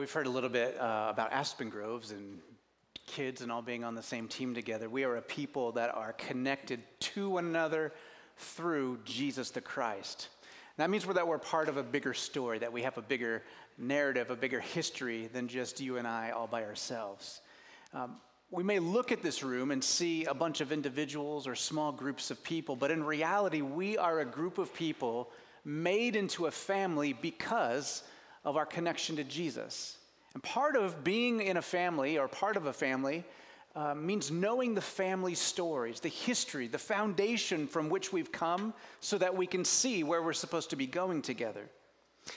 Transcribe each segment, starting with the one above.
we've heard a little bit uh, about Aspen Groves and kids and all being on the same team together. We are a people that are connected to one another through Jesus the Christ. That means that we're part of a bigger story, that we have a bigger narrative, a bigger history than just you and I all by ourselves. Um, we may look at this room and see a bunch of individuals or small groups of people, but in reality, we are a group of people made into a family because of our connection to Jesus. And part of being in a family or part of a family uh, means knowing the family stories, the history, the foundation from which we've come, so that we can see where we're supposed to be going together.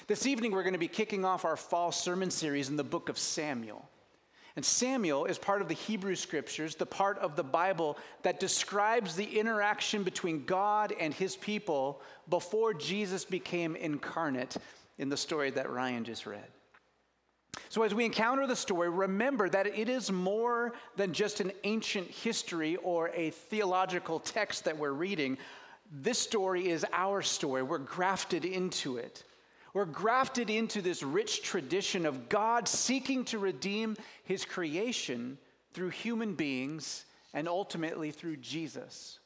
This evening, we're going to be kicking off our fall sermon series in the book of Samuel. And Samuel is part of the Hebrew scriptures, the part of the Bible that describes the interaction between God and his people before Jesus became incarnate in the story that Ryan just read. So, as we encounter the story, remember that it is more than just an ancient history or a theological text that we're reading. This story is our story. We're grafted into it. We're grafted into this rich tradition of God seeking to redeem his creation through human beings and ultimately through Jesus.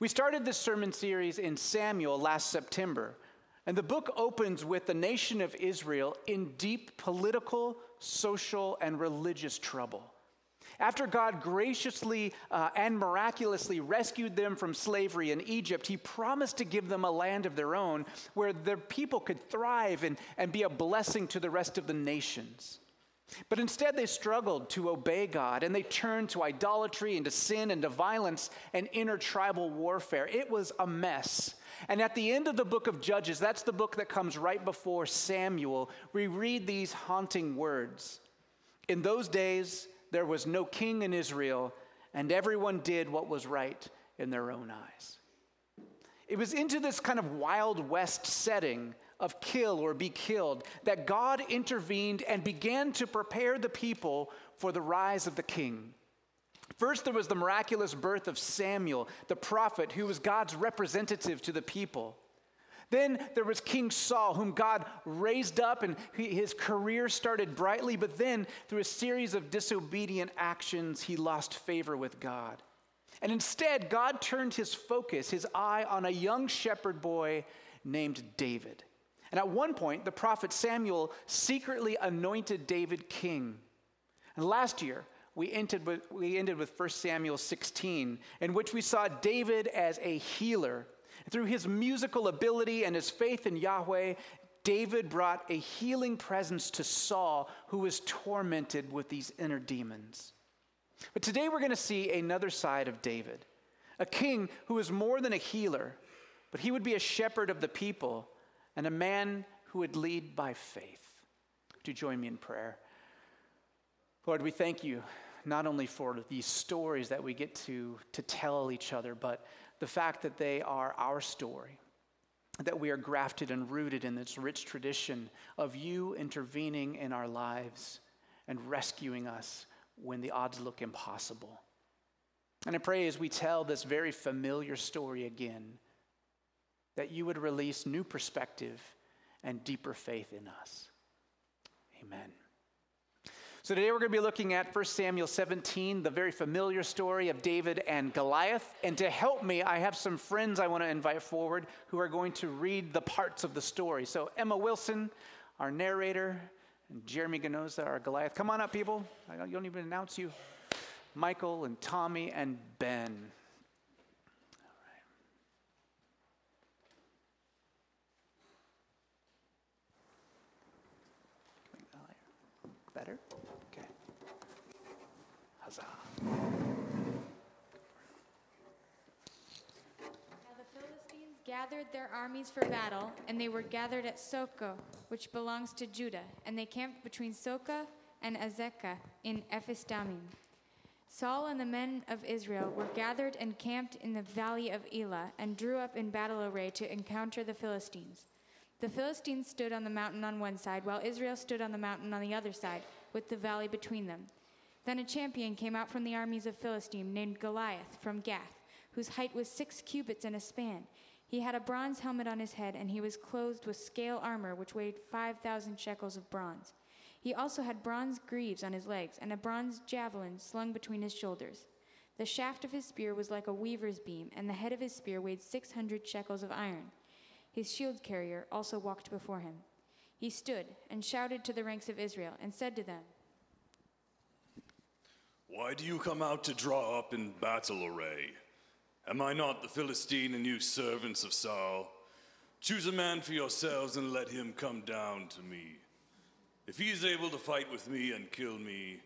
We started this sermon series in Samuel last September, and the book opens with the nation of Israel in deep political, social, and religious trouble. After God graciously uh, and miraculously rescued them from slavery in Egypt, He promised to give them a land of their own where their people could thrive and, and be a blessing to the rest of the nations. But instead, they struggled to obey God and they turned to idolatry and to sin and to violence and intertribal warfare. It was a mess. And at the end of the book of Judges, that's the book that comes right before Samuel, we read these haunting words. In those days, there was no king in Israel, and everyone did what was right in their own eyes. It was into this kind of Wild West setting of kill or be killed that God intervened and began to prepare the people for the rise of the king. First, there was the miraculous birth of Samuel, the prophet, who was God's representative to the people. Then there was King Saul, whom God raised up, and his career started brightly, but then through a series of disobedient actions, he lost favor with God. And instead, God turned his focus, his eye, on a young shepherd boy named David. And at one point, the prophet Samuel secretly anointed David king. And last year, we ended with, we ended with 1 Samuel 16, in which we saw David as a healer through his musical ability and his faith in Yahweh, David brought a healing presence to Saul, who was tormented with these inner demons. But today we're going to see another side of David, a king who was more than a healer, but he would be a shepherd of the people and a man who would lead by faith. Would you join me in prayer? Lord, we thank you not only for these stories that we get to, to tell each other, but the fact that they are our story, that we are grafted and rooted in this rich tradition of you intervening in our lives and rescuing us when the odds look impossible. And I pray as we tell this very familiar story again, that you would release new perspective and deeper faith in us. Amen. So today we're going to be looking at 1 Samuel 17, the very familiar story of David and Goliath. And to help me, I have some friends I want to invite forward who are going to read the parts of the story. So Emma Wilson, our narrator, and Jeremy Ganoza, our Goliath. Come on up, people. I don't even announce you. Michael and Tommy and Ben. Better? Huzzah. Now the Philistines gathered their armies for battle, and they were gathered at Socoh, which belongs to Judah, and they camped between Socoh and Azekah in Ephes-dammim. Saul and the men of Israel were gathered and camped in the valley of Elah, and drew up in battle array to encounter the Philistines. The Philistines stood on the mountain on one side, while Israel stood on the mountain on the other side, with the valley between them. Then a champion came out from the armies of Philistine named Goliath from Gath, whose height was six cubits and a span. He had a bronze helmet on his head, and he was clothed with scale armor, which weighed 5,000 shekels of bronze. He also had bronze greaves on his legs and a bronze javelin slung between his shoulders. The shaft of his spear was like a weaver's beam, and the head of his spear weighed 600 shekels of iron. His shield carrier also walked before him. He stood and shouted to the ranks of Israel and said to them, Why do you come out to draw up in battle array? Am I not the Philistine and you servants of Saul? Choose a man for yourselves and let him come down to me. If he is able to fight with me and kill me,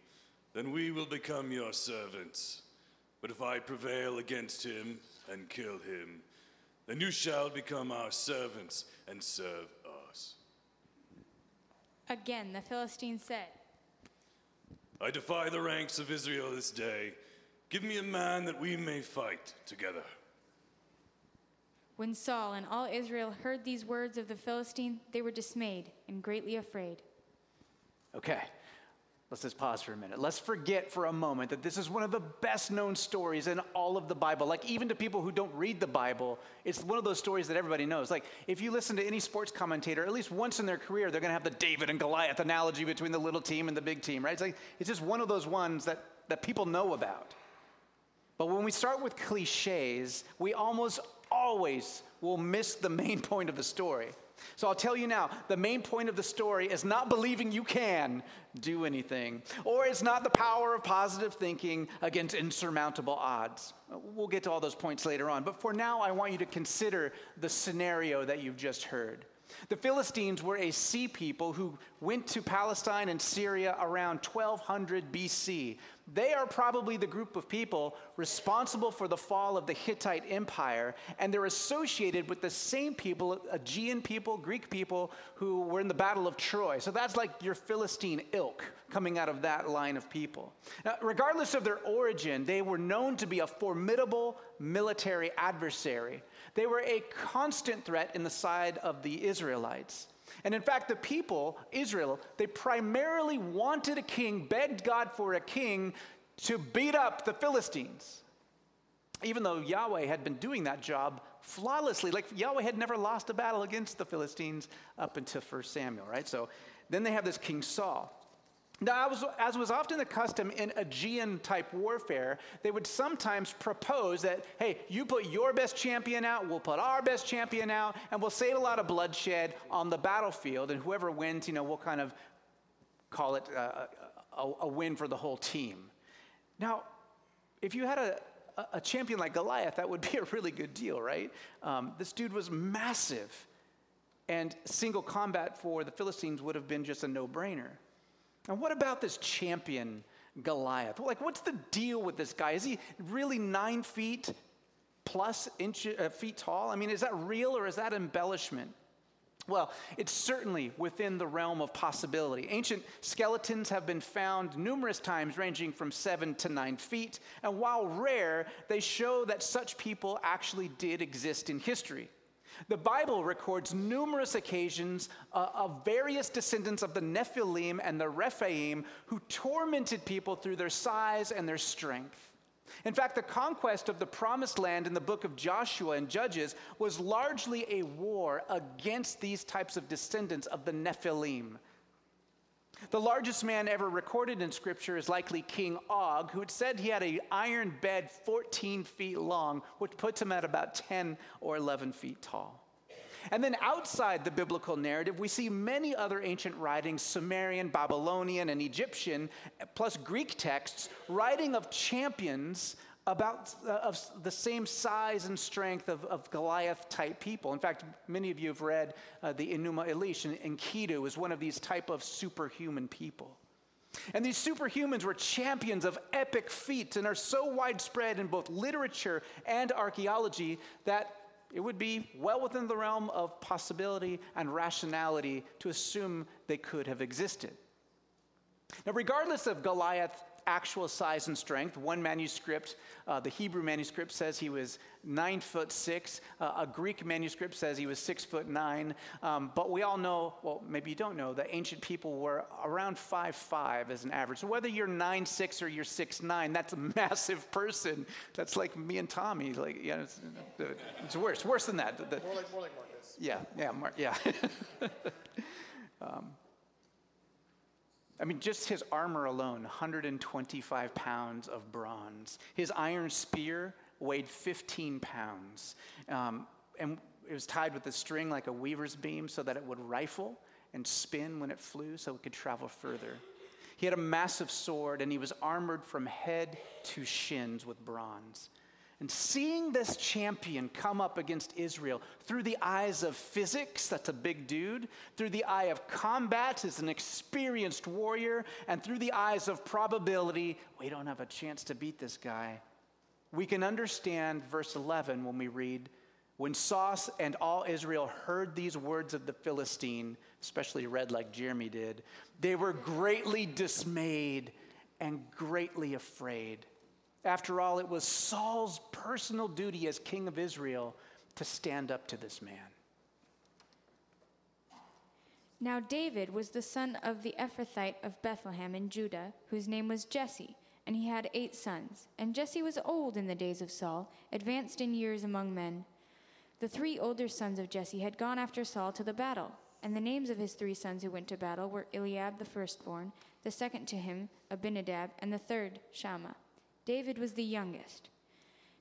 then we will become your servants. But if I prevail against him and kill him, then you shall become our servants and serve us. Again, the Philistine said, I defy the ranks of Israel this day. Give me a man that we may fight together. When Saul and all Israel heard these words of the Philistine, they were dismayed and greatly afraid. Okay, let's just pause for a minute. Let's forget for a moment that this is one of the best known stories in all of the Bible. Like, even to people who don't read the Bible, it's one of those stories that everybody knows. Like, if you listen to any sports commentator, at least once in their career, they're going to have the David and Goliath analogy between the little team and the big team, right? It's like, it's just one of those ones that, that people know about. But when we start with cliches, we almost always will miss the main point of the story. So I'll tell you now the main point of the story is not believing you can do anything, or it's not the power of positive thinking against insurmountable odds. We'll get to all those points later on, but for now, I want you to consider the scenario that you've just heard. The Philistines were a sea people who went to Palestine and Syria around 1200 BC. They are probably the group of people responsible for the fall of the Hittite Empire, and they're associated with the same people, Aegean people, Greek people, who were in the Battle of Troy. So that's like your Philistine ilk coming out of that line of people. Now, regardless of their origin, they were known to be a formidable military adversary. They were a constant threat in the side of the Israelites. And in fact, the people, Israel, they primarily wanted a king, begged God for a king to beat up the Philistines. Even though Yahweh had been doing that job flawlessly, like Yahweh had never lost a battle against the Philistines up until 1 Samuel, right? So then they have this King Saul. Now, as, as was often the custom in Aegean type warfare, they would sometimes propose that, hey, you put your best champion out, we'll put our best champion out, and we'll save a lot of bloodshed on the battlefield, and whoever wins, you know, we'll kind of call it uh, a, a, win for the whole team. Now, if you had a, a champion like Goliath, that would be a really good deal, right? Um, this dude was massive, and single combat for the Philistines would have been just a no brainer. And what about this champion Goliath? Like, what's the deal with this guy? Is he really nine feet plus inch, uh, feet tall? I mean, is that real or is that embellishment? Well, it's certainly within the realm of possibility. Ancient skeletons have been found numerous times, ranging from seven to nine feet. And while rare, they show that such people actually did exist in history. The Bible records numerous occasions uh, of various descendants of the Nephilim and the Rephaim who tormented people through their size and their strength. In fact, the conquest of the promised land in the book of Joshua and Judges was largely a war against these types of descendants of the Nephilim. The largest man ever recorded in Scripture is likely King Og, who had said he had an iron bed 14 feet long, which puts him at about 10 or 11 feet tall. And then outside the biblical narrative, we see many other ancient writings, Sumerian, Babylonian, and Egyptian, plus Greek texts, writing of champions about uh, of the same size and strength of, of Goliath type people. In fact, many of you have read uh, the Enuma Elish, and Enkidu is one of these type of superhuman people. And these superhumans were champions of epic feats and are so widespread in both literature and archaeology that it would be well within the realm of possibility and rationality to assume they could have existed. Now, regardless of Goliath actual size and strength. One manuscript, uh, the Hebrew manuscript, says he was nine foot six. Uh, a Greek manuscript says he was six foot nine. Um, but we all know, well, maybe you don't know, that ancient people were around five five as an average. So whether you're nine six or you're six nine, that's a massive person. That's like me and Tommy. Like, yeah, it's, it's worse, worse than that. The, more like more like Marcus. Yeah, yeah, Mar- yeah. um, I mean, just his armor alone, 125 pounds of bronze. His iron spear weighed 15 pounds. Um, and it was tied with a string like a weaver's beam so that it would rifle and spin when it flew so it could travel further. He had a massive sword and he was armored from head to shins with bronze. And seeing this champion come up against Israel through the eyes of physics, that's a big dude, through the eye of combat as an experienced warrior, and through the eyes of probability, we don't have a chance to beat this guy. We can understand verse 11 when we read, When Saul and all Israel heard these words of the Philistine, especially read like Jeremy did, they were greatly dismayed and greatly afraid. After all, it was Saul's personal duty as king of Israel to stand up to this man. Now David was the son of the Ephrathite of Bethlehem in Judah, whose name was Jesse, and he had eight sons. And Jesse was old in the days of Saul, advanced in years among men. The three older sons of Jesse had gone after Saul to the battle, and the names of his three sons who went to battle were Eliab the firstborn, the second to him Abinadab, and the third Shammah. David was the youngest.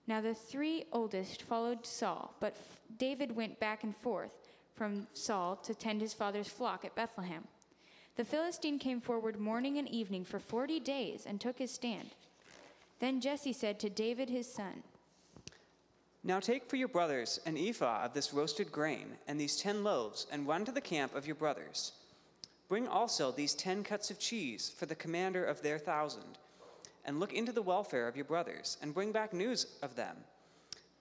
Now the three oldest followed Saul, but David went back and forth from Saul to tend his father's flock at Bethlehem. The Philistine came forward morning and evening for forty days and took his stand. Then Jesse said to David his son, Now take for your brothers an ephah of this roasted grain and these ten loaves, and run to the camp of your brothers. Bring also these ten cuts of cheese for the commander of their thousand and look into the welfare of your brothers, and bring back news of them.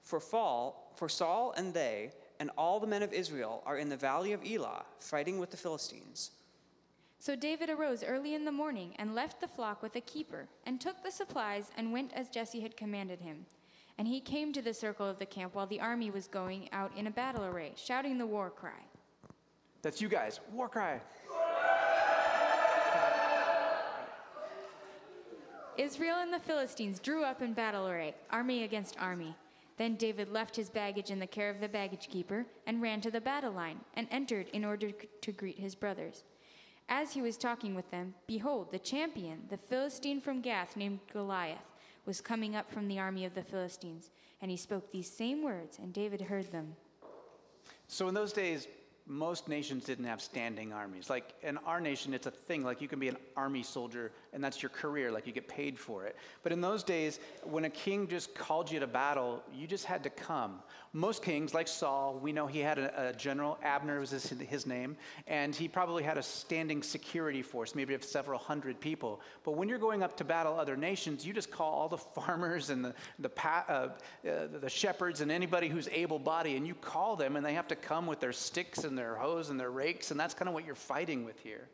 For, fall, for Saul and they and all the men of Israel are in the valley of Elah, fighting with the Philistines. So David arose early in the morning and left the flock with a keeper, and took the supplies and went as Jesse had commanded him. And he came to the circle of the camp while the army was going out in a battle array, shouting the war cry. That's you guys, war cry. Israel and the Philistines drew up in battle array, army against army. Then David left his baggage in the care of the baggage keeper and ran to the battle line and entered in order to greet his brothers. As he was talking with them, behold, the champion, the Philistine from Gath named Goliath, was coming up from the army of the Philistines. And he spoke these same words, and David heard them. So in those days, most nations didn't have standing armies. Like in our nation, it's a thing. Like you can be an army soldier and that's your career, like you get paid for it. But in those days, when a king just called you to battle, you just had to come. Most kings, like Saul, we know he had a, a general, Abner was his, his, name, and he probably had a standing security force, maybe of several hundred people. But when you're going up to battle other nations, you just call all the farmers and the, the, uh, uh, the shepherds and anybody who's able bodied, and you call them, and they have to come with their sticks and their hoes and their rakes, and that's kind of what you're fighting with here.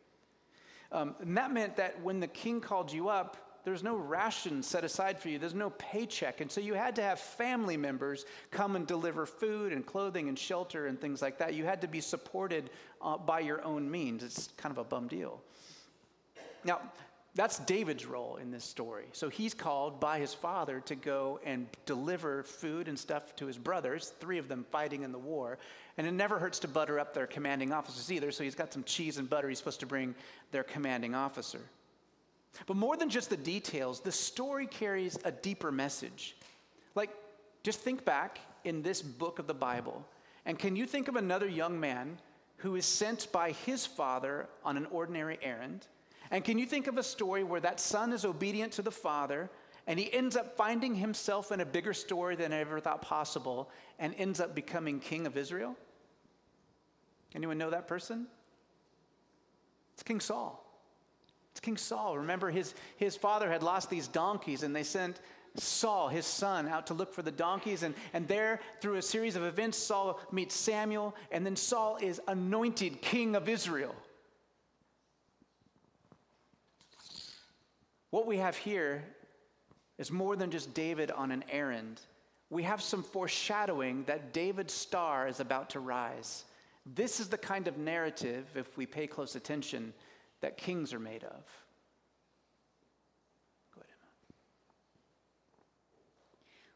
Um, and that meant that when the king called you up, there's no ration set aside for you, there's no paycheck. And so you had to have family members come and deliver food and clothing and shelter and things like that. You had to be supported uh, by your own means. It's kind of a bum deal. Now, that's David's role in this story. So he's called by his father to go and deliver food and stuff to his brothers, three of them fighting in the war. And it never hurts to butter up their commanding officers either. So he's got some cheese and butter he's supposed to bring their commanding officer. But more than just the details, the story carries a deeper message. Like, just think back in this book of the Bible, and can you think of another young man who is sent by his father on an ordinary errand? And can you think of a story where that son is obedient to the father and he ends up finding himself in a bigger story than I ever thought possible and ends up becoming king of Israel? Anyone know that person? It's King Saul. It's King Saul. Remember, his, his father had lost these donkeys, and they sent Saul, his son, out to look for the donkeys. And, and there, through a series of events, Saul meets Samuel, and then Saul is anointed king of Israel. What we have here is more than just David on an errand. We have some foreshadowing that David's star is about to rise. This is the kind of narrative, if we pay close attention, that kings are made of. Go ahead, Emma.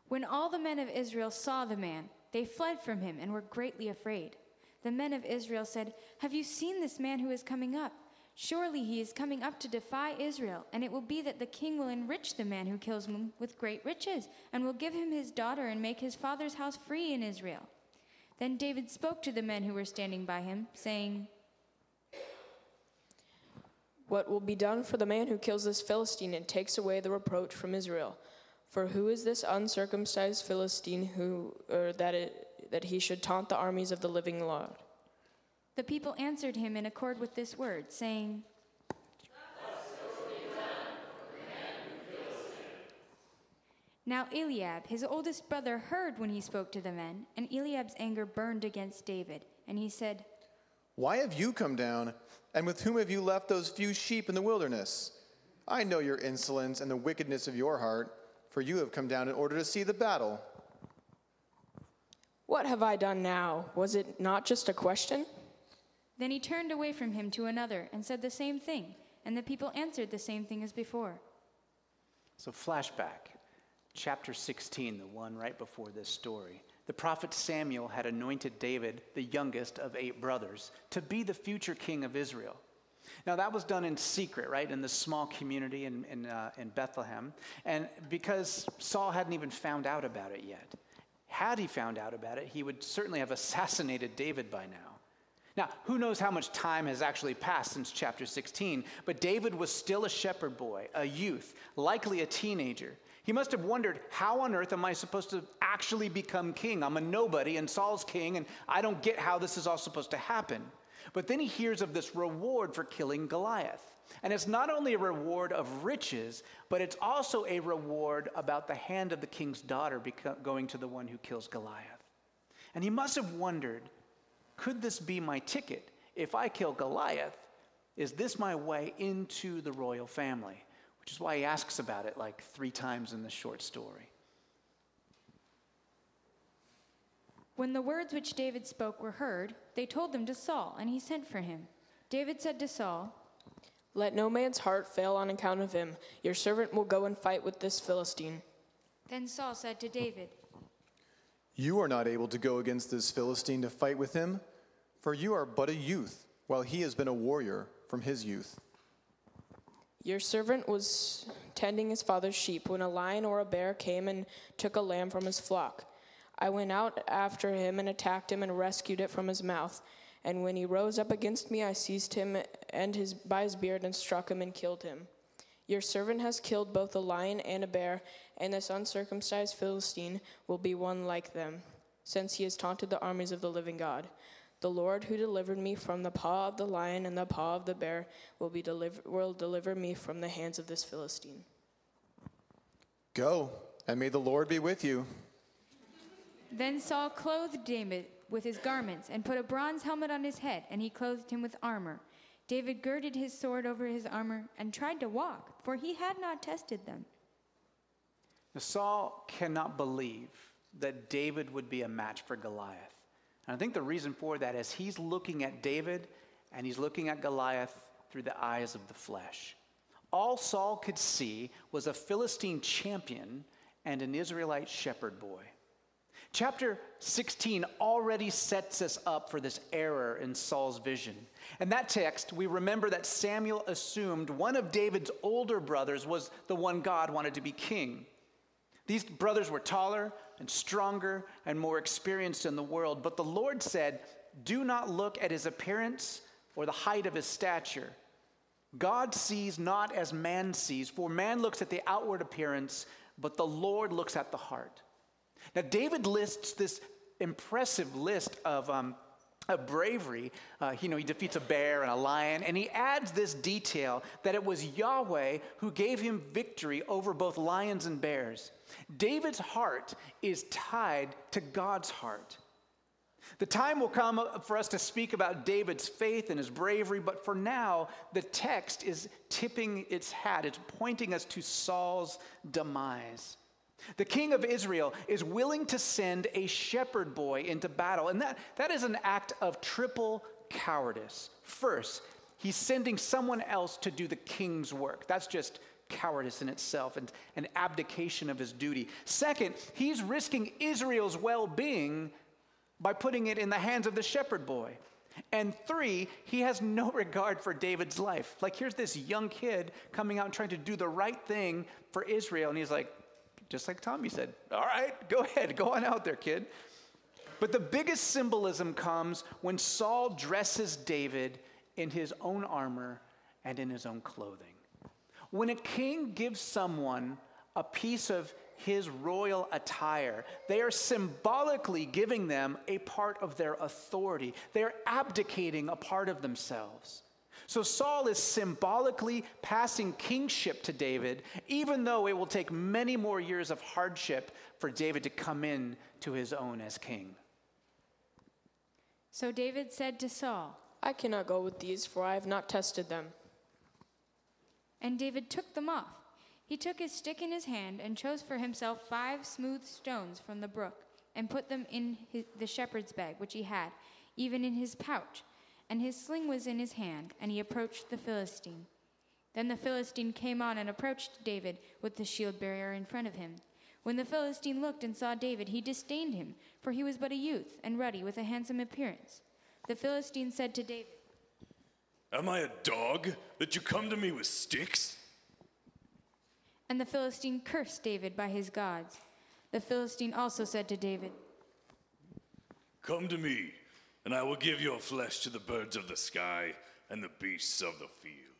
When all the men of Israel saw the man, they fled from him and were greatly afraid. The men of Israel said, Have you seen this man who is coming up? Surely he is coming up to defy Israel, and it will be that the king will enrich the man who kills him with great riches, and will give him his daughter and make his father's house free in Israel. Then David spoke to the men who were standing by him, saying, What will be done for the man who kills this Philistine and takes away the reproach from Israel? For who is this uncircumcised Philistine who, that, it, that he should taunt the armies of the living Lord? The people answered him in accord with this word, saying, Now Eliab, his oldest brother, heard when he spoke to the men, and Eliab's anger burned against David. And he said, Why have you come down? And with whom have you left those few sheep in the wilderness? I know your insolence and the wickedness of your heart, for you have come down in order to see the battle. What have I done now? Was it not just a question? Then he turned away from him to another and said the same thing, and the people answered the same thing as before. So, flashback, chapter 16, the one right before this story. The prophet Samuel had anointed David, the youngest of eight brothers, to be the future king of Israel. Now, that was done in secret, right, in this small community in, in, uh, in Bethlehem, and because Saul hadn't even found out about it yet. Had he found out about it, he would certainly have assassinated David by now. Now, who knows how much time has actually passed since chapter 16, but David was still a shepherd boy, a youth, likely a teenager. He must have wondered, how on earth am I supposed to actually become king? I'm a nobody, and Saul's king, and I don't get how this is all supposed to happen. But then he hears of this reward for killing Goliath. And it's not only a reward of riches, but it's also a reward about the hand of the king's daughter going to the one who kills Goliath. And he must have wondered could this be my ticket? If I kill Goliath, is this my way into the royal family? Which is why he asks about it like three times in the short story. When the words which David spoke were heard, they told them to Saul, and he sent for him. David said to Saul, Let no man's heart fail on account of him. Your servant will go and fight with this Philistine. Then Saul said to David, You are not able to go against this Philistine to fight with him, for you are but a youth, while he has been a warrior from his youth. Your servant was tending his father's sheep when a lion or a bear came and took a lamb from his flock. I went out after him and attacked him and rescued it from his mouth. And when he rose up against me, I seized him and his, by his beard and struck him and killed him. Your servant has killed both a lion and a bear, and this uncircumcised Philistine will be one like them, since he has taunted the armies of the living God. The Lord who delivered me from the paw of the lion and the paw of the bear will, be deliver, will deliver me from the hands of this Philistine. Go, and may the Lord be with you. Then Saul clothed David with his garments and put a bronze helmet on his head, and he clothed him with armor. David girded his sword over his armor and tried to walk, for he had not tested them. Now, Saul cannot believe that David would be a match for Goliath. And I think the reason for that is he's looking at David and he's looking at Goliath through the eyes of the flesh. All Saul could see was a Philistine champion and an Israelite shepherd boy. Chapter 16 already sets us up for this error in Saul's vision. In that text, we remember that Samuel assumed one of David's older brothers was the one God wanted to be king. These brothers were taller and stronger and more experienced in the world, but the Lord said, Do not look at his appearance or the height of his stature. God sees not as man sees, for man looks at the outward appearance, but the Lord looks at the heart. Now, David lists this impressive list of, um, bravery. Uh, you know, he defeats a bear and a lion, and he adds this detail that it was Yahweh who gave him victory over both lions and bears. David's heart is tied to God's heart. The time will come for us to speak about David's faith and his bravery, but for now, the text is tipping its hat. It's pointing us to Saul's demise. The king of Israel is willing to send a shepherd boy into battle, and that, that is an act of triple cowardice. First, he's sending someone else to do the king's work. That's just cowardice in itself and an abdication of his duty. Second, he's risking Israel's well being by putting it in the hands of the shepherd boy. And three, he has no regard for David's life. Like, here's this young kid coming out and trying to do the right thing for Israel. And he's like, just like Tommy said, all right, go ahead, go on out there, kid. But the biggest symbolism comes when Saul dresses David in his own armor and in his own clothing. When a king gives someone a piece of his royal attire. They are symbolically giving them a part of their authority. They are abdicating a part of themselves. So Saul is symbolically passing kingship to David, even though it will take many more years of hardship for David to come in to his own as king. So David said to Saul, I cannot go with these, for I have not tested them. And David took them off. He took his stick in his hand and chose for himself five smooth stones from the brook and put them in his, the shepherd's bag which he had, even in his pouch. And his sling was in his hand, and he approached the Philistine. Then the Philistine came on and approached David with the shield bearer in front of him. When the Philistine looked and saw David, he disdained him, for he was but a youth and ruddy with a handsome appearance. The Philistine said to David, Am I a dog that you come to me with sticks? And the Philistine cursed David by his gods. The Philistine also said to David, Come to me, and I will give your flesh to the birds of the sky and the beasts of the field.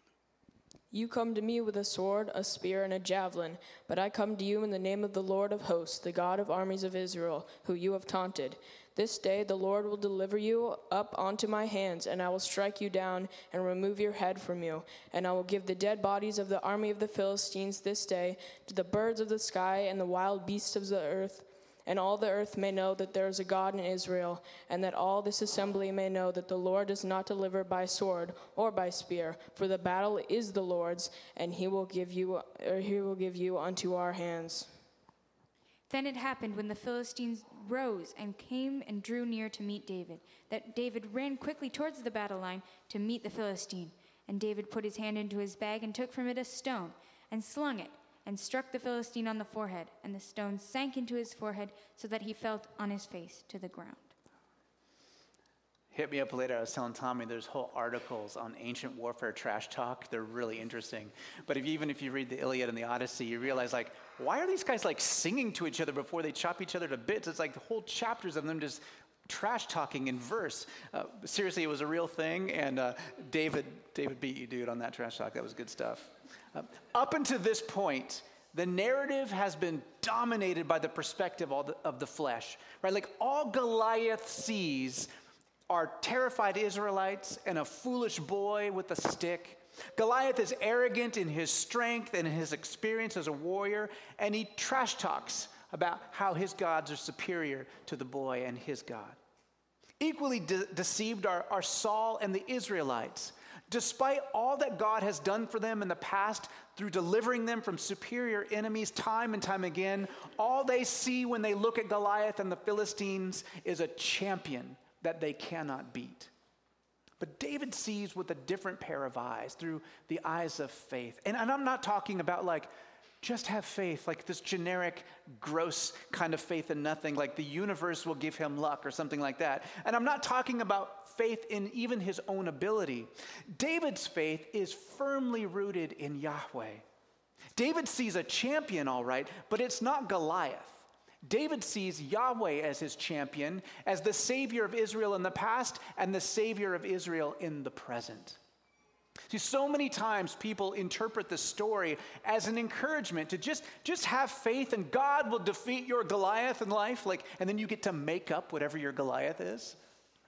You come to me with a sword, a spear, and a javelin, but I come to you in the name of the Lord of hosts, the God of armies of Israel, who you have taunted. This day the Lord will deliver you up onto my hands, and I will strike you down and remove your head from you. And I will give the dead bodies of the army of the Philistines this day to the birds of the sky and the wild beasts of the earth. And all the earth may know that there is a God in Israel, and that all this assembly may know that the Lord does not deliver by sword or by spear, for the battle is the Lord's, and he will give you or he will give you unto our hands. Then it happened when the Philistines rose and came and drew near to meet David, that David ran quickly towards the battle line to meet the Philistine. And David put his hand into his bag and took from it a stone and slung it and struck the Philistine on the forehead. And the stone sank into his forehead so that he fell on his face to the ground. Hit me up later. I was telling Tommy there's whole articles on ancient warfare trash talk. They're really interesting. But if, even if you read the Iliad and the Odyssey, you realize like, why are these guys like singing to each other before they chop each other to bits? It's like whole chapters of them just trash talking in verse. Uh, seriously, it was a real thing, and uh, David David beat you, dude, on that trash talk. That was good stuff. Uh, up until this point, the narrative has been dominated by the perspective of the, of the flesh, right? Like all Goliath sees are terrified Israelites and a foolish boy with a stick. Goliath is arrogant in his strength and in his experience as a warrior, and he trash talks about how his gods are superior to the boy and his God. Equally de- deceived are, are Saul and the Israelites. Despite all that God has done for them in the past through delivering them from superior enemies time and time again, all they see when they look at Goliath and the Philistines is a champion that they cannot beat. But David sees with a different pair of eyes, through the eyes of faith. And, and, I'm not talking about like, just have faith, like this generic, gross kind of faith in nothing, like the universe will give him luck or something like that. And I'm not talking about faith in even his own ability. David's faith is firmly rooted in Yahweh. David sees a champion, all right, but it's not Goliath. David sees Yahweh as his champion, as the Savior of Israel in the past and the Savior of Israel in the present. See, so many times people interpret the story as an encouragement to just, just have faith and God will defeat your Goliath in life, like, and then you get to make up whatever your Goliath is.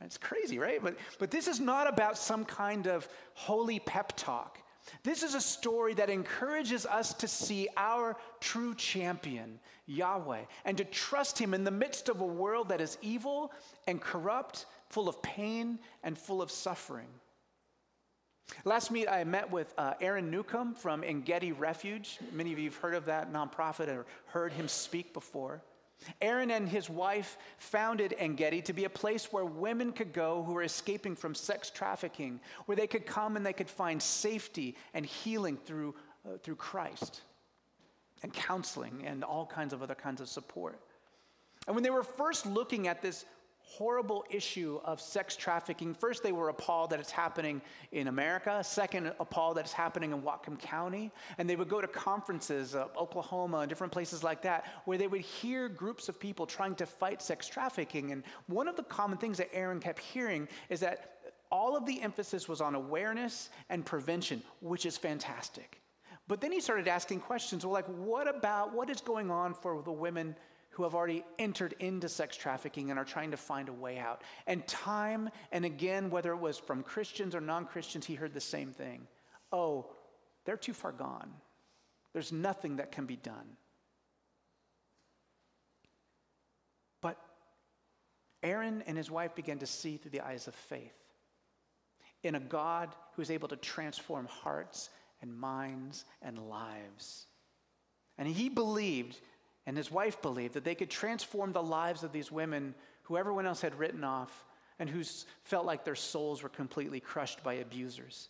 It's crazy, right? But, but this is not about some kind of holy pep talk. This is a story that encourages us to see our true champion, Yahweh, and to trust him in the midst of a world that is evil and corrupt, full of pain and full of suffering. Last meet, I met with uh, Aaron Newcomb from Engedi Refuge. Many of you have heard of that nonprofit or heard him speak before. Aaron and his wife founded Engedi to be a place where women could go who were escaping from sex trafficking, where they could come and they could find safety and healing through, uh, through Christ and counseling and all kinds of other kinds of support. And when they were first looking at this horrible issue of sex trafficking. First, they were appalled that it's happening in America. Second, appalled that it's happening in Whatcom County. And they would go to conferences, uh, Oklahoma, and different places like that, where they would hear groups of people trying to fight sex trafficking. And one of the common things that Aaron kept hearing is that all of the emphasis was on awareness and prevention, which is fantastic. But then he started asking questions. Well, like, what about what is going on for the women who have already entered into sex trafficking and are trying to find a way out? And time and again, whether it was from Christians or non Christians, he heard the same thing. Oh, they're too far gone. There's nothing that can be done. But Aaron and his wife began to see through the eyes of faith in a God who is able to transform hearts and minds and lives. And he believed, and his wife believed, that they could transform the lives of these women who everyone else had written off and who felt like their souls were completely crushed by abusers.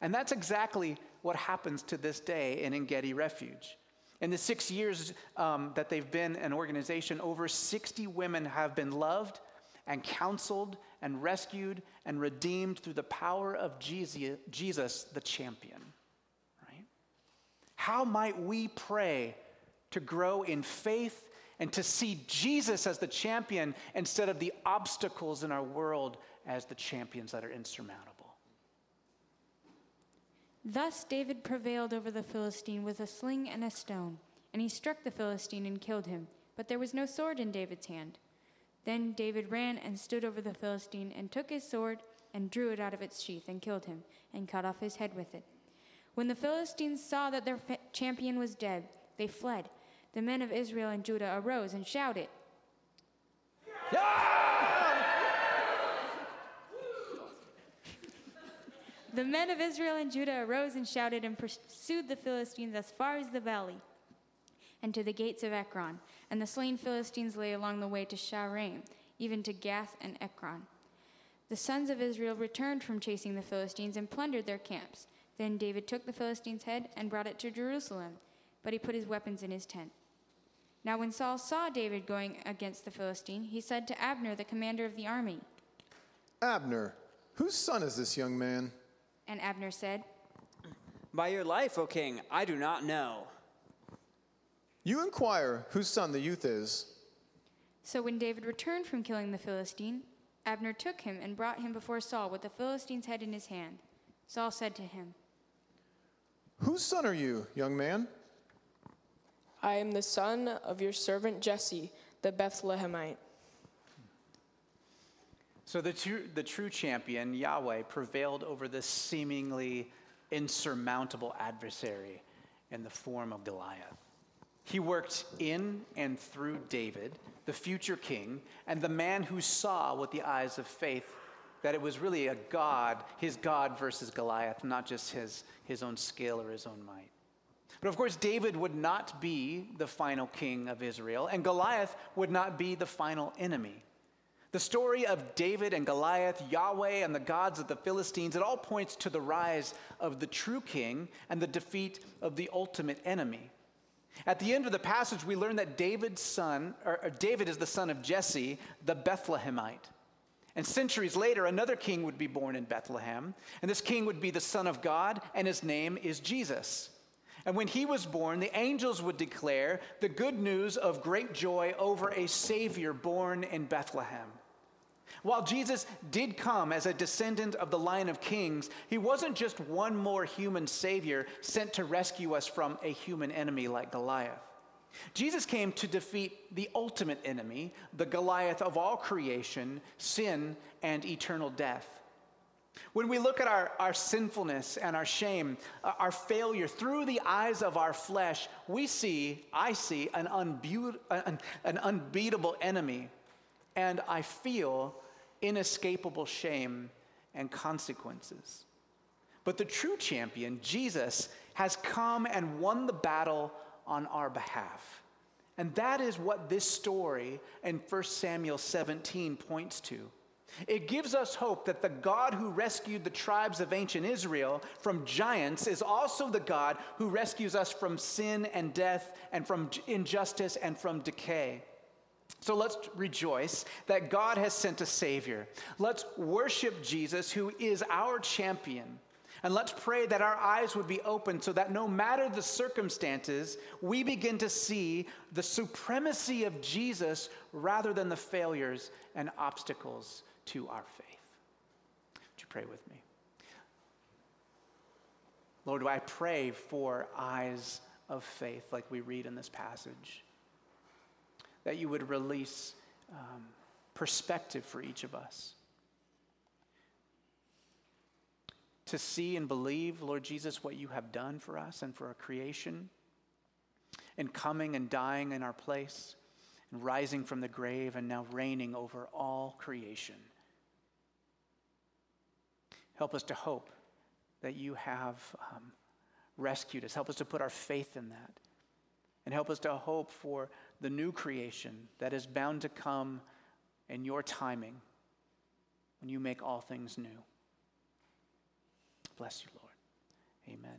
And that's exactly what happens to this day in Engedi Refuge. In the six years um, that they've been an organization, over 60 women have been loved and counseled and rescued and redeemed through the power of Jesus, Jesus the champion. Right? How might we pray to grow in faith and to see Jesus as the champion instead of the obstacles in our world as the champions that are insurmountable? Thus David prevailed over the Philistine with a sling and a stone, and he struck the Philistine and killed him. But there was no sword in David's hand. Then David ran and stood over the Philistine and took his sword and drew it out of its sheath and killed him and cut off his head with it. When the Philistines saw that their fa- champion was dead, they fled. The men of Israel and Judah arose and shouted. the men of Israel and Judah arose and shouted and pursued the Philistines as far as the valley and to the gates of Ekron. And the slain Philistines lay along the way to Shaaraim, even to Gath and Ekron. The sons of Israel returned from chasing the Philistines and plundered their camps. Then David took the Philistine's head and brought it to Jerusalem, but he put his weapons in his tent. Now, when Saul saw David going against the Philistine, he said to Abner, the commander of the army, Abner, whose son is this young man? And Abner said, By your life, O king, I do not know. You inquire whose son the youth is. So when David returned from killing the Philistine, Abner took him and brought him before Saul with the Philistine's head in his hand. Saul said to him, Whose son are you, young man? I am the son of your servant Jesse, the Bethlehemite. So the true, the true champion, Yahweh, prevailed over this seemingly insurmountable adversary in the form of Goliath. He worked in and through David, the future king, and the man who saw with the eyes of faith that it was really a God, his God versus Goliath, not just his, his own skill or his own might. But of course, David would not be the final king of Israel, and Goliath would not be the final enemy. The story of David and Goliath, Yahweh and the gods of the Philistines, it all points to the rise of the true king and the defeat of the ultimate enemy. At the end of the passage, we learn that David's son, or, David is the son of Jesse, the Bethlehemite. And centuries later, another king would be born in Bethlehem, and this king would be the Son of God, and his name is Jesus. And when he was born, the angels would declare the good news of great joy over a Savior born in Bethlehem. While Jesus did come as a descendant of the line of kings, he wasn't just one more human savior sent to rescue us from a human enemy like Goliath. Jesus came to defeat the ultimate enemy, the Goliath of all creation, sin, and eternal death. When we look at our, our sinfulness and our shame, uh, our failure through the eyes of our flesh, we see, I see, an, unbe- an, an unbeatable enemy. And I feel inescapable shame and consequences. But the true champion, Jesus, has come and won the battle on our behalf. And that is what this story in 1 Samuel 17 points to. It gives us hope that the God who rescued the tribes of ancient Israel from giants is also the God who rescues us from sin and death and from injustice and from decay. So let's rejoice that God has sent a Savior. Let's worship Jesus, who is our champion. And let's pray that our eyes would be open so that no matter the circumstances, we begin to see the supremacy of Jesus rather than the failures and obstacles to our faith. Would you pray with me? Lord, I pray for eyes of faith, like we read in this passage, that you would release um, perspective for each of us. To see and believe, Lord Jesus, what you have done for us and for our creation, and coming and dying in our place, and rising from the grave, and now reigning over all creation. Help us to hope that you have um, rescued us. Help us to put our faith in that. And help us to hope for the new creation that is bound to come in your timing when you make all things new. Bless you, Lord. Amen.